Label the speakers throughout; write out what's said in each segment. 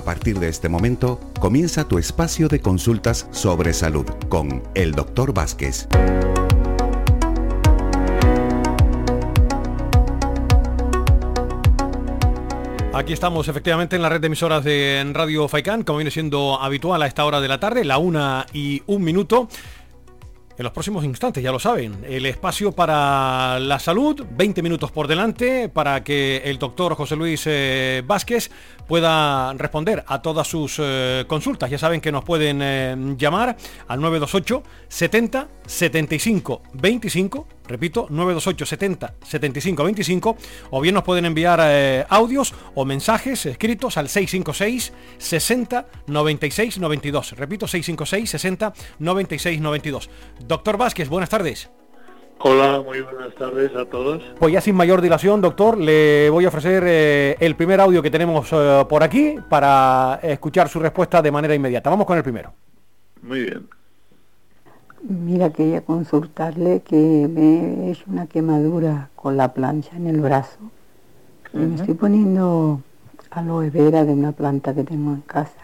Speaker 1: A partir de este momento, comienza tu espacio de consultas sobre salud con el Dr. Vázquez.
Speaker 2: Aquí estamos efectivamente en la red de emisoras de Radio Faicán, como viene siendo habitual a esta hora de la tarde, la una y un minuto en los próximos instantes, ya lo saben. El espacio para la salud, 20 minutos por delante, para que el doctor José Luis eh, Vázquez pueda responder a todas sus eh, consultas. Ya saben que nos pueden eh, llamar al 928 70 75 25 repito, 928 70 75 25, o bien nos pueden enviar eh, audios o mensajes escritos al 656 60 96 92. Repito, 656 60 96 92. Doctor Vázquez, buenas tardes.
Speaker 3: Hola, muy buenas tardes a todos.
Speaker 2: Pues ya sin mayor dilación, doctor, le voy a ofrecer eh, el primer audio que tenemos eh, por aquí para escuchar su respuesta de manera inmediata. Vamos con el primero.
Speaker 3: Muy bien.
Speaker 4: Mira, quería consultarle que me he hecho una quemadura con la plancha en el brazo. Y me estoy poniendo aloe vera de una planta que tengo en casa,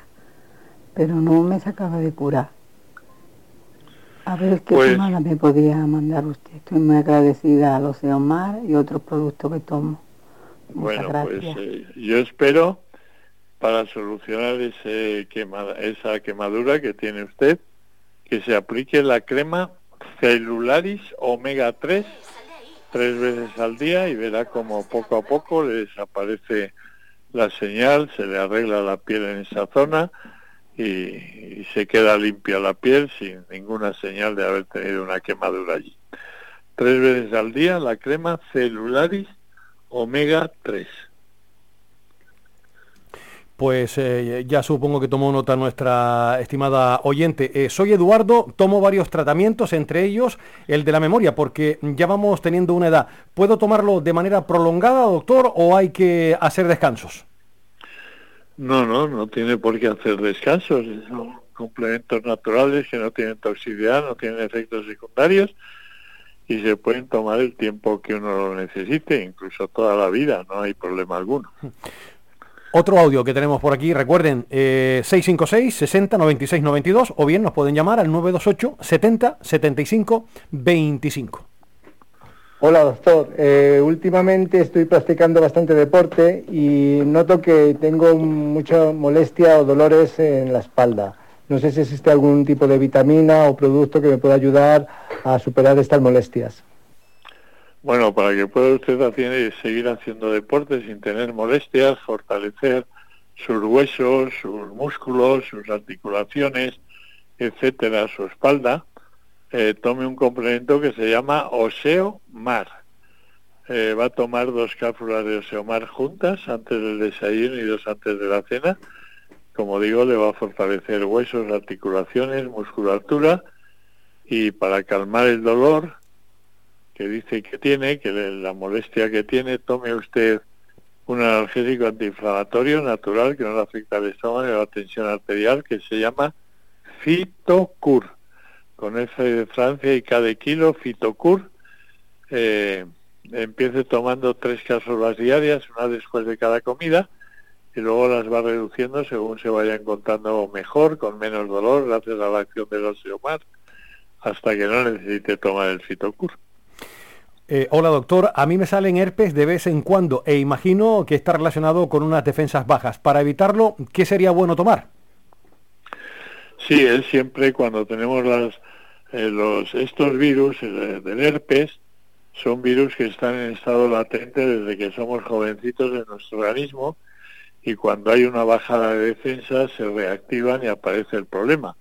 Speaker 4: pero no me se acaba de curar. A ver qué
Speaker 3: Pues-
Speaker 4: semana me podía mandar usted. Estoy muy agradecida a los Mar y otros productos que tomo. Muchas
Speaker 3: Bueno, pues
Speaker 4: gracias.
Speaker 3: eh, yo espero para solucionar ese quema- esa quemadura que tiene usted que se aplique la crema Celularis Omega 3 tres veces al día y verá como poco a poco le desaparece la señal, se le arregla la piel en esa zona y, y se queda limpia la piel sin ninguna señal de haber tenido una quemadura allí. Tres veces al día la crema Celularis Omega 3.
Speaker 2: Pues eh, ya supongo que tomó nota nuestra estimada oyente. Eh, soy Eduardo, tomo varios tratamientos, entre ellos el de la memoria, porque ya vamos teniendo una edad. ¿Puedo tomarlo de manera prolongada, doctor, o hay que hacer descansos?
Speaker 3: No, no, no tiene por qué hacer descansos. Son complementos naturales que no tienen toxicidad, no tienen efectos secundarios y se pueden tomar el tiempo que uno lo necesite, incluso toda la vida, no hay problema alguno.
Speaker 2: Otro audio que tenemos por aquí, recuerden, eh, 656 60 96 92 o bien nos pueden llamar al 928 70 75 25.
Speaker 5: Hola doctor, Eh, últimamente estoy practicando bastante deporte y noto que tengo mucha molestia o dolores en la espalda. No sé si existe algún tipo de vitamina o producto que me pueda ayudar a superar estas molestias.
Speaker 3: Bueno, para que pueda usted hacer- seguir haciendo deporte sin tener molestias, fortalecer sus huesos, sus músculos, sus articulaciones, etcétera, su espalda, eh, tome un complemento que se llama Oseomar. Eh, va a tomar dos cápsulas de Oseomar juntas antes del desayuno y dos antes de la cena. Como digo, le va a fortalecer huesos, articulaciones, musculatura y para calmar el dolor que dice que tiene, que la molestia que tiene, tome usted un analgésico antiinflamatorio natural que no le afecta al estómago y la tensión arterial que se llama Fitocur con F de Francia y K de kilo, Fitocur. Eh, empiece tomando tres cápsulas diarias, una después de cada comida, y luego las va reduciendo según se vaya encontrando mejor, con menos dolor, gracias a la acción del osteomar, hasta que no necesite tomar el Fitocur.
Speaker 2: Eh, hola doctor, a mí me salen herpes de vez en cuando e imagino que está relacionado con unas defensas bajas. Para evitarlo, ¿qué sería bueno tomar?
Speaker 3: Sí, es siempre cuando tenemos las, eh, los, estos virus eh, del herpes, son virus que están en estado latente desde que somos jovencitos en nuestro organismo y cuando hay una bajada de defensa se reactivan y aparece el problema.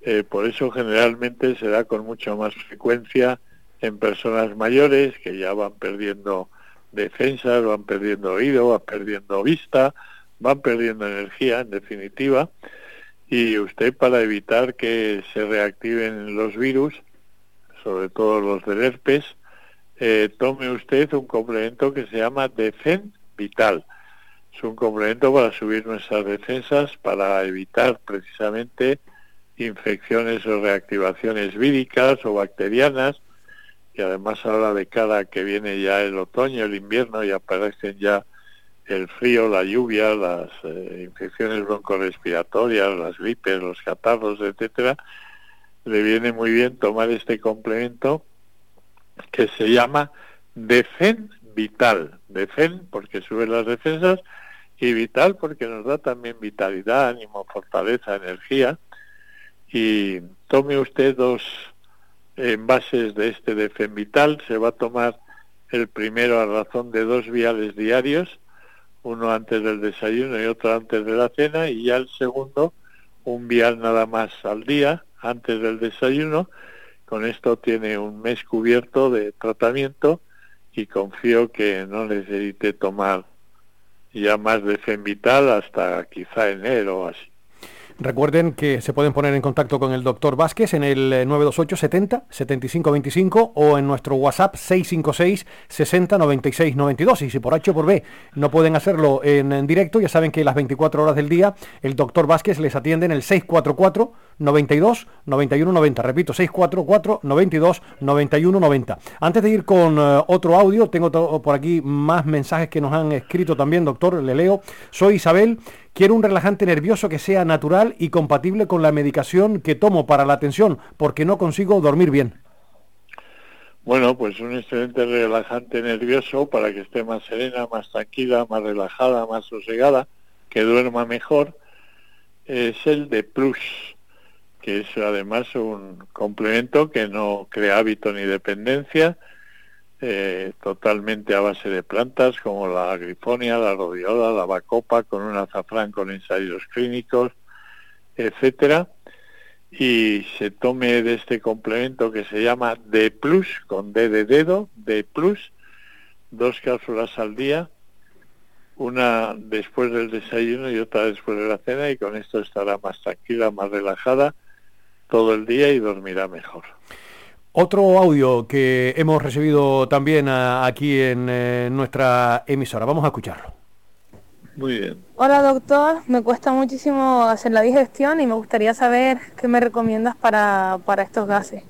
Speaker 3: Eh, por eso generalmente se da con mucha más frecuencia en personas mayores que ya van perdiendo defensas, van perdiendo oído, van perdiendo vista, van perdiendo energía en definitiva y usted para evitar que se reactiven los virus, sobre todo los del herpes, eh, tome usted un complemento que se llama Defen Vital. Es un complemento para subir nuestras defensas, para evitar precisamente infecciones o reactivaciones víricas o bacterianas, y además ahora de cara que viene ya el otoño, el invierno y aparecen ya el frío, la lluvia, las eh, infecciones broncorespiratorias, las gripes, los catarros, etcétera, le viene muy bien tomar este complemento que se llama Defen Vital. Defen porque sube las defensas y Vital porque nos da también vitalidad, ánimo, fortaleza, energía. Y tome usted dos envases de este Defen Vital, se va a tomar el primero a razón de dos viales diarios, uno antes del desayuno y otro antes de la cena, y ya el segundo un vial nada más al día, antes del desayuno. Con esto tiene un mes cubierto de tratamiento y confío que no necesite tomar ya más de Femvital hasta quizá enero o así.
Speaker 2: Recuerden que se pueden poner en contacto con el doctor Vázquez en el 928 70 75 25 o en nuestro WhatsApp 656 60 96 92. Y si por H o por B no pueden hacerlo en, directo, ya saben que las 24 horas del día el doctor Vázquez les atiende en el 644 92 91 90. Repito, 644 92 91 90. Antes de ir con eh, otro audio, tengo por aquí más mensajes que nos han escrito también, doctor. Le leo. Soy Isabel. Quiero un relajante nervioso que sea natural y compatible con la medicación que tomo para la atención, porque no consigo dormir bien.
Speaker 3: Bueno, pues un excelente relajante nervioso para que esté más serena, más tranquila, más relajada, más sosegada, que duerma mejor, es el de Plus, que es además un complemento que no crea hábito ni dependencia, eh, totalmente a base de plantas como la grifonia, la rodiola, la bacopa, con un azafrán con ensayos clínicos, etcétera, y se tome de este complemento que se llama D plus, con D de dedo, D plus, dos cápsulas al día, una después del desayuno y otra después de la cena, y con esto estará más tranquila, más relajada todo el día y dormirá mejor.
Speaker 2: Otro audio que hemos recibido también ah, aquí en eh, nuestra emisora. Vamos a escucharlo.
Speaker 3: Muy bien.
Speaker 6: Hola doctor, me cuesta muchísimo hacer la digestión y me gustaría saber qué me recomiendas para, para estos gases.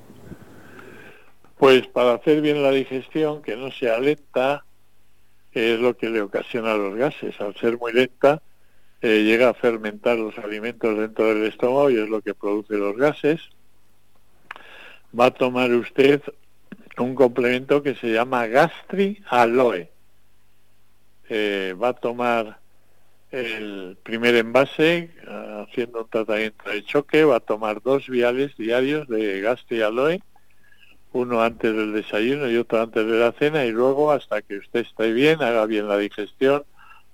Speaker 3: Pues para hacer bien la digestión, que no sea lenta, es lo que le ocasiona los gases. Al ser muy lenta, eh, llega a fermentar los alimentos dentro del estómago y es lo que produce los gases va a tomar usted un complemento que se llama Gastri Aloe. Eh, va a tomar el primer envase haciendo un tratamiento de choque, va a tomar dos viales diarios de Gastri Aloe, uno antes del desayuno y otro antes de la cena y luego hasta que usted esté bien, haga bien la digestión,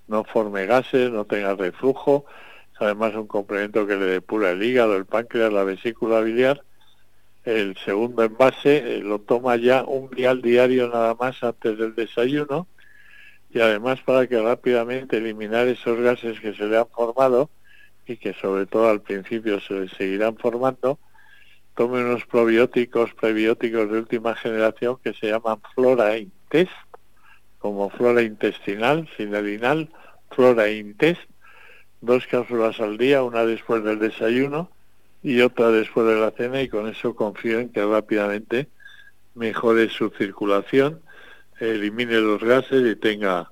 Speaker 3: no forme gases, no tenga reflujo, es además un complemento que le depura el hígado, el páncreas, la vesícula biliar el segundo envase eh, lo toma ya un vial diario nada más antes del desayuno y además para que rápidamente eliminar esos gases que se le han formado y que sobre todo al principio se le seguirán formando, tome unos probióticos, prebióticos de última generación que se llaman Flora Intest, como flora intestinal, sinelinal, Flora Intest, dos cápsulas al día, una después del desayuno, y otra después de la cena y con eso confío en que rápidamente mejore su circulación, elimine los gases y tenga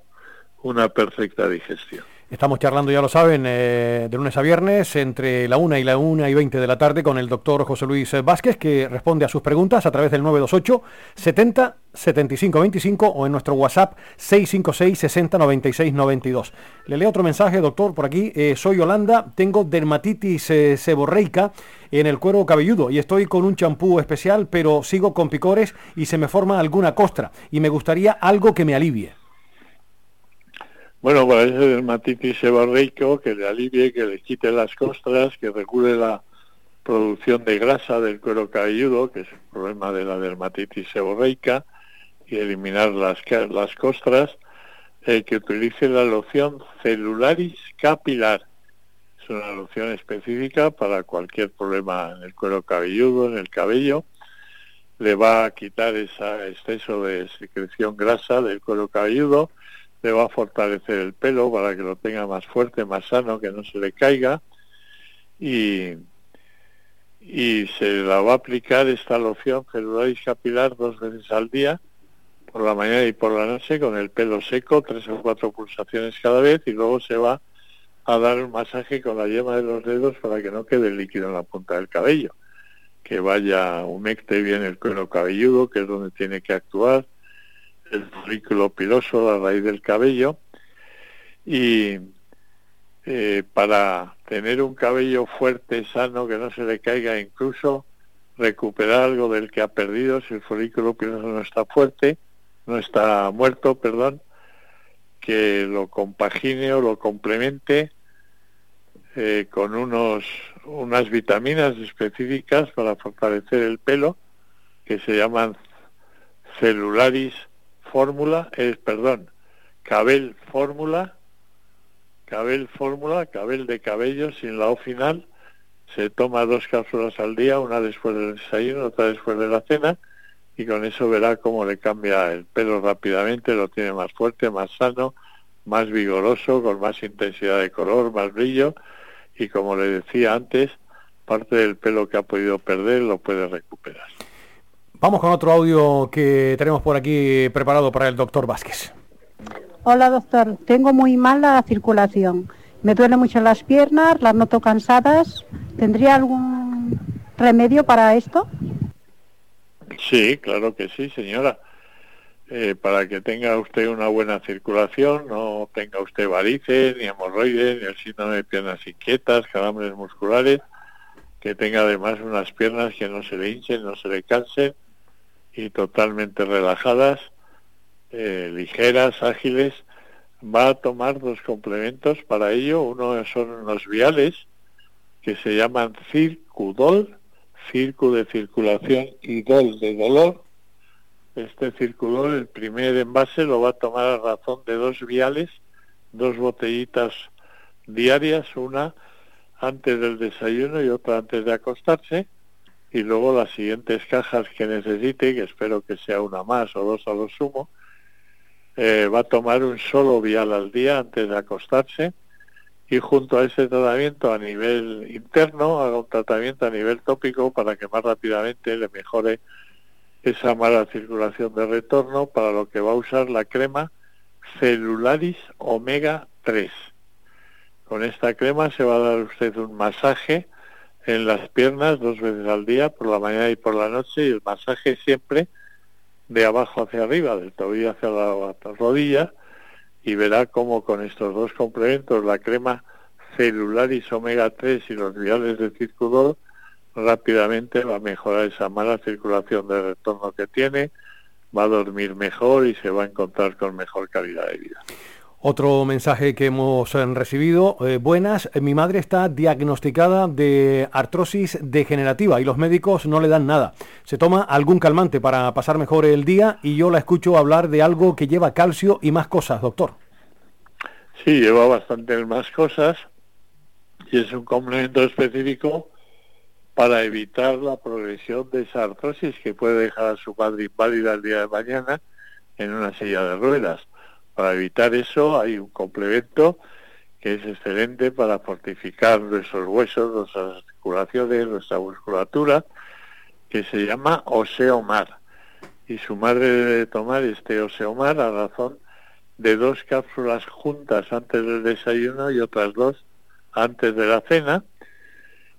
Speaker 3: una perfecta digestión.
Speaker 2: Estamos charlando, ya lo saben, eh, de lunes a viernes entre la 1 y la 1 y 20 de la tarde con el doctor José Luis Vázquez, que responde a sus preguntas a través del 928 70 75 25 o en nuestro WhatsApp 656 60 96 92. Le leo otro mensaje, doctor, por aquí. Eh, soy Yolanda, tengo dermatitis eh, seborreica en el cuero cabelludo y estoy con un champú especial, pero sigo con picores y se me forma alguna costra y me gustaría algo que me alivie.
Speaker 3: Bueno, para ese dermatitis seborreico, que le alivie, que le quite las costras, que regule la producción de grasa del cuero cabelludo, que es el problema de la dermatitis seborreica, y eliminar las, las costras, eh, que utilice la loción celularis capilar. Es una loción específica para cualquier problema en el cuero cabelludo, en el cabello. Le va a quitar ese exceso de secreción grasa del cuero cabelludo, le va a fortalecer el pelo para que lo tenga más fuerte, más sano, que no se le caiga. Y, y se la va a aplicar esta loción celularis capilar dos veces al día por la mañana y por la noche con el pelo seco, tres o cuatro pulsaciones cada vez y luego se va a dar un masaje con la yema de los dedos para que no quede líquido en la punta del cabello, que vaya humecte bien el cuero cabelludo, que es donde tiene que actuar, el folículo piloso, la raíz del cabello, y eh, para tener un cabello fuerte, sano, que no se le caiga, incluso recuperar algo del que ha perdido, si el folículo piloso no está fuerte, no está muerto, perdón, que lo compagine o lo complemente eh, con unos unas vitaminas específicas para fortalecer el pelo que se llaman celularis fórmula, es perdón, cabel fórmula, cabel fórmula, cabel de cabello sin la O final, se toma dos cápsulas al día, una después del desayuno, otra después de la cena, y con eso verá cómo le cambia el pelo rápidamente, lo tiene más fuerte, más sano, más vigoroso, con más intensidad de color, más brillo y como le decía antes, parte del pelo que ha podido perder lo puede recuperar.
Speaker 2: Vamos con otro audio que tenemos por aquí preparado para el doctor Vázquez.
Speaker 7: Hola doctor, tengo muy mala circulación. Me duelen mucho las piernas, las noto cansadas. ¿Tendría algún remedio para esto?
Speaker 3: Sí, claro que sí, señora. Eh, para que tenga usted una buena circulación, no tenga usted varices, ni hemorroides, ni el síndrome de piernas inquietas, calambres musculares, que tenga además unas piernas que no se le hinchen, no se le cansen y totalmente relajadas, eh, ligeras, ágiles, va a tomar dos complementos para ello. Uno son unos viales que se llaman Circudol, circo de circulación y Dol de dolor, este circulador, el primer envase, lo va a tomar a razón de dos viales, dos botellitas diarias, una antes del desayuno y otra antes de acostarse, y luego las siguientes cajas que necesite, que espero que sea una más o dos a lo sumo, eh, va a tomar un solo vial al día antes de acostarse y junto a ese tratamiento a nivel interno haga un tratamiento a nivel tópico para que más rápidamente le mejore esa mala circulación de retorno, para lo que va a usar la crema Celularis Omega 3. Con esta crema se va a dar usted un masaje en las piernas dos veces al día, por la mañana y por la noche, y el masaje siempre de abajo hacia arriba, del tobillo hacia la rodilla, y verá cómo con estos dos complementos, la crema Celularis Omega 3 y los viales de circulador, rápidamente va a mejorar esa mala circulación de retorno que tiene, va a dormir mejor y se va a encontrar con mejor calidad de vida.
Speaker 2: Otro mensaje que hemos eh, recibido, eh, buenas, eh, mi madre está diagnosticada de artrosis degenerativa y los médicos no le dan nada. Se toma algún calmante para pasar mejor el día y yo la escucho hablar de algo que lleva calcio y más cosas, doctor.
Speaker 3: Sí, lleva bastante más cosas y es un complemento específico para evitar la progresión de esa artrosis que puede dejar a su padre inválida el día de mañana en una silla de ruedas. Para evitar eso hay un complemento que es excelente para fortificar nuestros huesos, nuestras articulaciones, nuestra musculatura, que se llama Oseomar. Y su madre debe tomar este Oseomar a razón de dos cápsulas juntas antes del desayuno y otras dos antes de la cena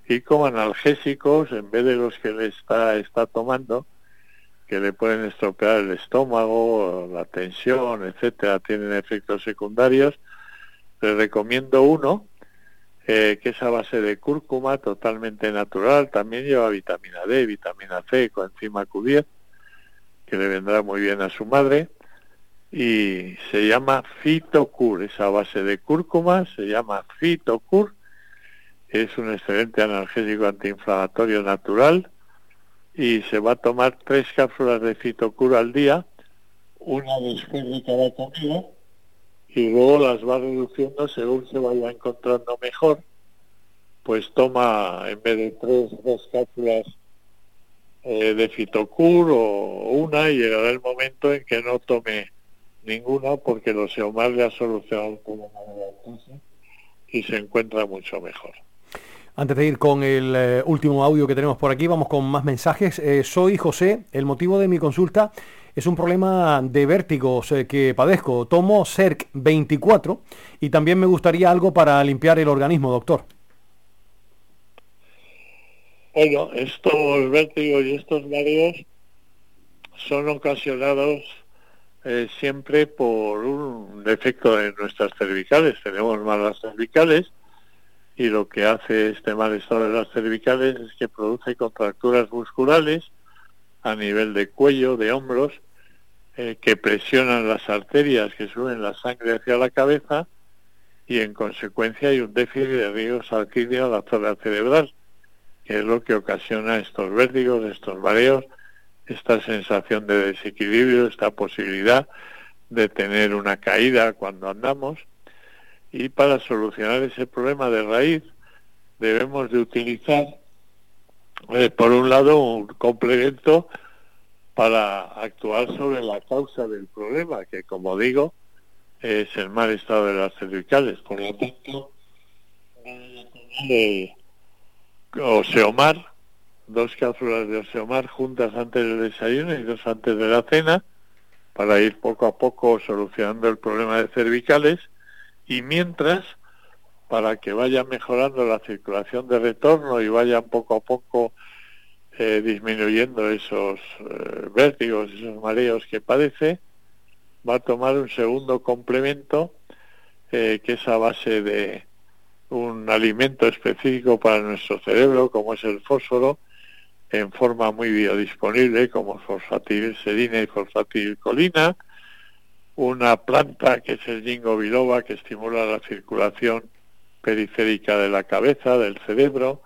Speaker 3: y como analgésicos, en vez de los que le está, está tomando, que le pueden estropear el estómago, la tensión, etcétera, tienen efectos secundarios, le recomiendo uno, eh, que es a base de cúrcuma, totalmente natural, también lleva vitamina D, vitamina C, coenzima Q10, que le vendrá muy bien a su madre, y se llama Fitocur, esa base de cúrcuma se llama Fitocur, es un excelente analgésico antiinflamatorio natural y se va a tomar tres cápsulas de fitocura al día, una después de cada comida y luego las va reduciendo según se vaya encontrando mejor. Pues toma en vez de tres, dos cápsulas eh, de fitocur o una y llegará el momento en que no tome ninguna porque los Seomar le ha solucionado el problema de y se encuentra mucho mejor.
Speaker 2: Antes de ir con el eh, último audio que tenemos por aquí, vamos con más mensajes. Eh, soy José. El motivo de mi consulta es un problema de vértigos eh, que padezco. Tomo CERC 24 y también me gustaría algo para limpiar el organismo, doctor.
Speaker 3: Bueno, estos vértigos y estos mareos son ocasionados siempre por un defecto de nuestras cervicales. Tenemos malas cervicales y lo que hace este malestar de las cervicales es que produce contracturas musculares a nivel de cuello, de hombros, eh, que presionan las arterias que suben la sangre hacia la cabeza y en consecuencia hay un déficit de riego sanguíneo a la zona cerebral, que es lo que ocasiona estos vértigos, estos mareos, esta sensación de desequilibrio, esta posibilidad de tener una caída cuando andamos y para solucionar ese problema de raíz debemos de utilizar eh, por un lado un complemento para actuar sobre la causa del problema que como digo es el mal estado de las cervicales. Por lo tanto de oseomar dos cápsulas de oseomar juntas antes del desayuno y dos antes de la cena para ir poco a poco solucionando el problema de cervicales y mientras, para que vaya mejorando la circulación de retorno y vayan poco a poco eh, disminuyendo esos eh, vértigos, esos mareos que padece, va a tomar un segundo complemento eh, que es a base de un alimento específico para nuestro cerebro, como es el fósforo, en forma muy biodisponible, como fosfatilserina y fosfatilcolina, una planta que es el ginkgo biloba que estimula la circulación periférica de la cabeza, del cerebro,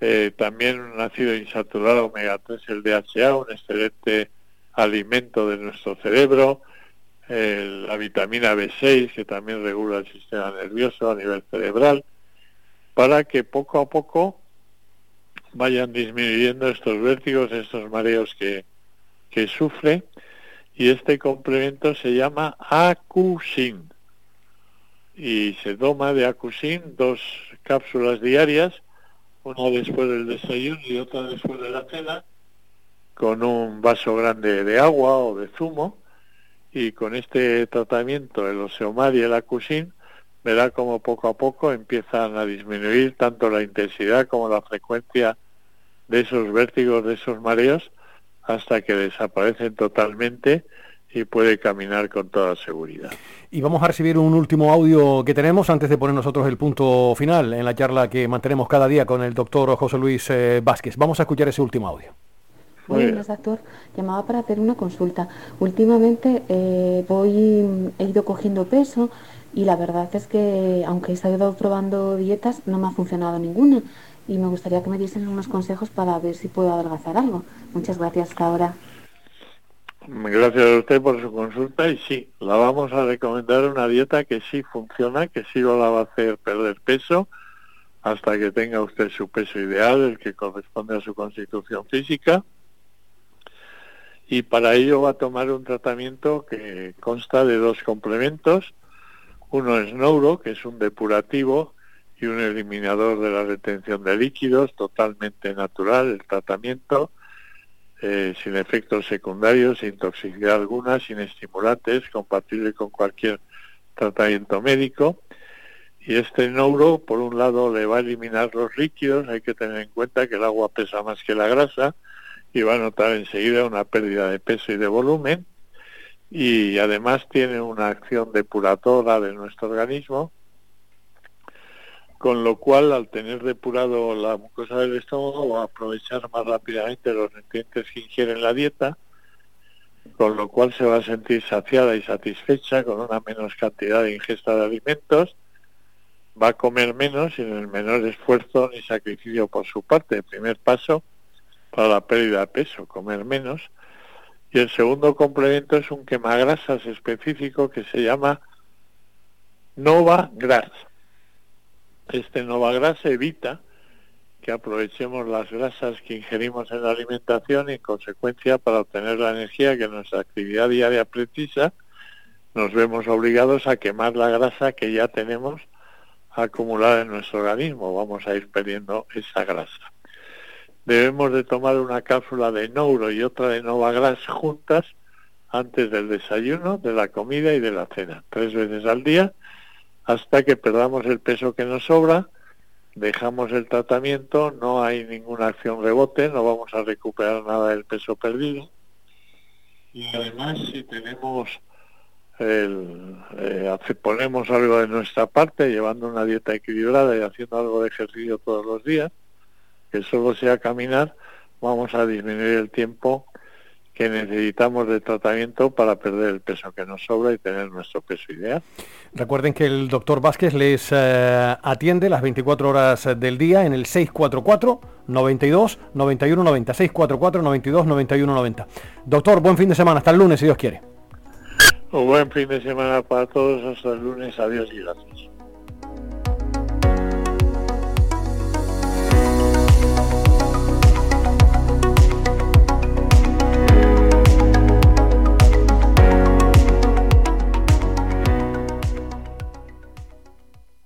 Speaker 3: eh, también un ácido insaturado omega 3, el DHA, un excelente alimento de nuestro cerebro, la vitamina B6 que también regula el sistema nervioso a nivel cerebral, para que poco a poco vayan disminuyendo estos vértigos, estos mareos que, que sufre y este complemento se llama Acusin. Y se toma de Acusin dos cápsulas diarias, una después del desayuno y otra después de la cena, con un vaso grande de agua o de zumo. Y con este tratamiento, el Oseomar y el Acusin, verá como poco a poco empiezan a disminuir tanto la intensidad como la frecuencia de esos vértigos, de esos mareos, hasta que desaparecen totalmente y puede caminar con toda seguridad.
Speaker 2: Y vamos a recibir un último audio que tenemos antes de poner nosotros el punto final en la charla que mantenemos cada día con el doctor José Luis eh, Vázquez. Vamos a escuchar ese último audio.
Speaker 8: Buenas, doctor. Llamaba para hacer una consulta. Últimamente eh, voy, he ido cogiendo peso y la verdad es que, aunque he estado probando dietas, no me ha funcionado ninguna. Y me gustaría que me diesen unos consejos para ver si puedo adelgazar algo. Muchas gracias hasta ahora.
Speaker 3: Gracias a usted por su consulta y sí, la vamos a recomendar una dieta que sí funciona, que sí la va a hacer perder peso hasta que tenga usted su peso ideal, el que corresponde a su constitución física. Y para ello va a tomar un tratamiento que consta de dos complementos. Uno es Neuro, que es un depurativo un eliminador de la retención de líquidos, totalmente natural el tratamiento eh, sin efectos secundarios, sin toxicidad alguna, sin estimulantes, compatible con cualquier tratamiento médico. Y este neuro, por un lado, le va a eliminar los líquidos, hay que tener en cuenta que el agua pesa más que la grasa y va a notar enseguida una pérdida de peso y de volumen. Y además tiene una acción depuradora de nuestro organismo con lo cual al tener depurado la mucosa del estómago va a aprovechar más rápidamente los nutrientes que ingiere en la dieta, con lo cual se va a sentir saciada y satisfecha con una menos cantidad de ingesta de alimentos, va a comer menos sin el menor esfuerzo ni sacrificio por su parte. El primer paso para la pérdida de peso, comer menos. Y el segundo complemento es un quemagrasas específico que se llama Nova Gras este Novagras evita que aprovechemos las grasas que ingerimos en la alimentación y en consecuencia para obtener la energía que nuestra actividad diaria precisa, nos vemos obligados a quemar la grasa que ya tenemos acumulada en nuestro organismo. Vamos a ir perdiendo esa grasa. Debemos de tomar una cápsula de Neuro y otra de Novagras juntas antes del desayuno, de la comida y de la cena, tres veces al día, hasta que perdamos el peso que nos sobra, dejamos el tratamiento, no hay ninguna acción rebote, no vamos a recuperar nada del peso perdido. Y además, si tenemos el, eh, ponemos algo de nuestra parte, llevando una dieta equilibrada y haciendo algo de ejercicio todos los días, que solo sea caminar, vamos a disminuir el tiempo que necesitamos de tratamiento para perder el peso que nos sobra y tener nuestro peso ideal.
Speaker 2: Recuerden que el doctor Vázquez les eh, atiende las 24 horas del día en el 644 92 91 90 644 92 91 90. Doctor, buen fin de semana, hasta el lunes si Dios quiere.
Speaker 3: Un buen fin de semana para todos, hasta el lunes, adiós y gracias.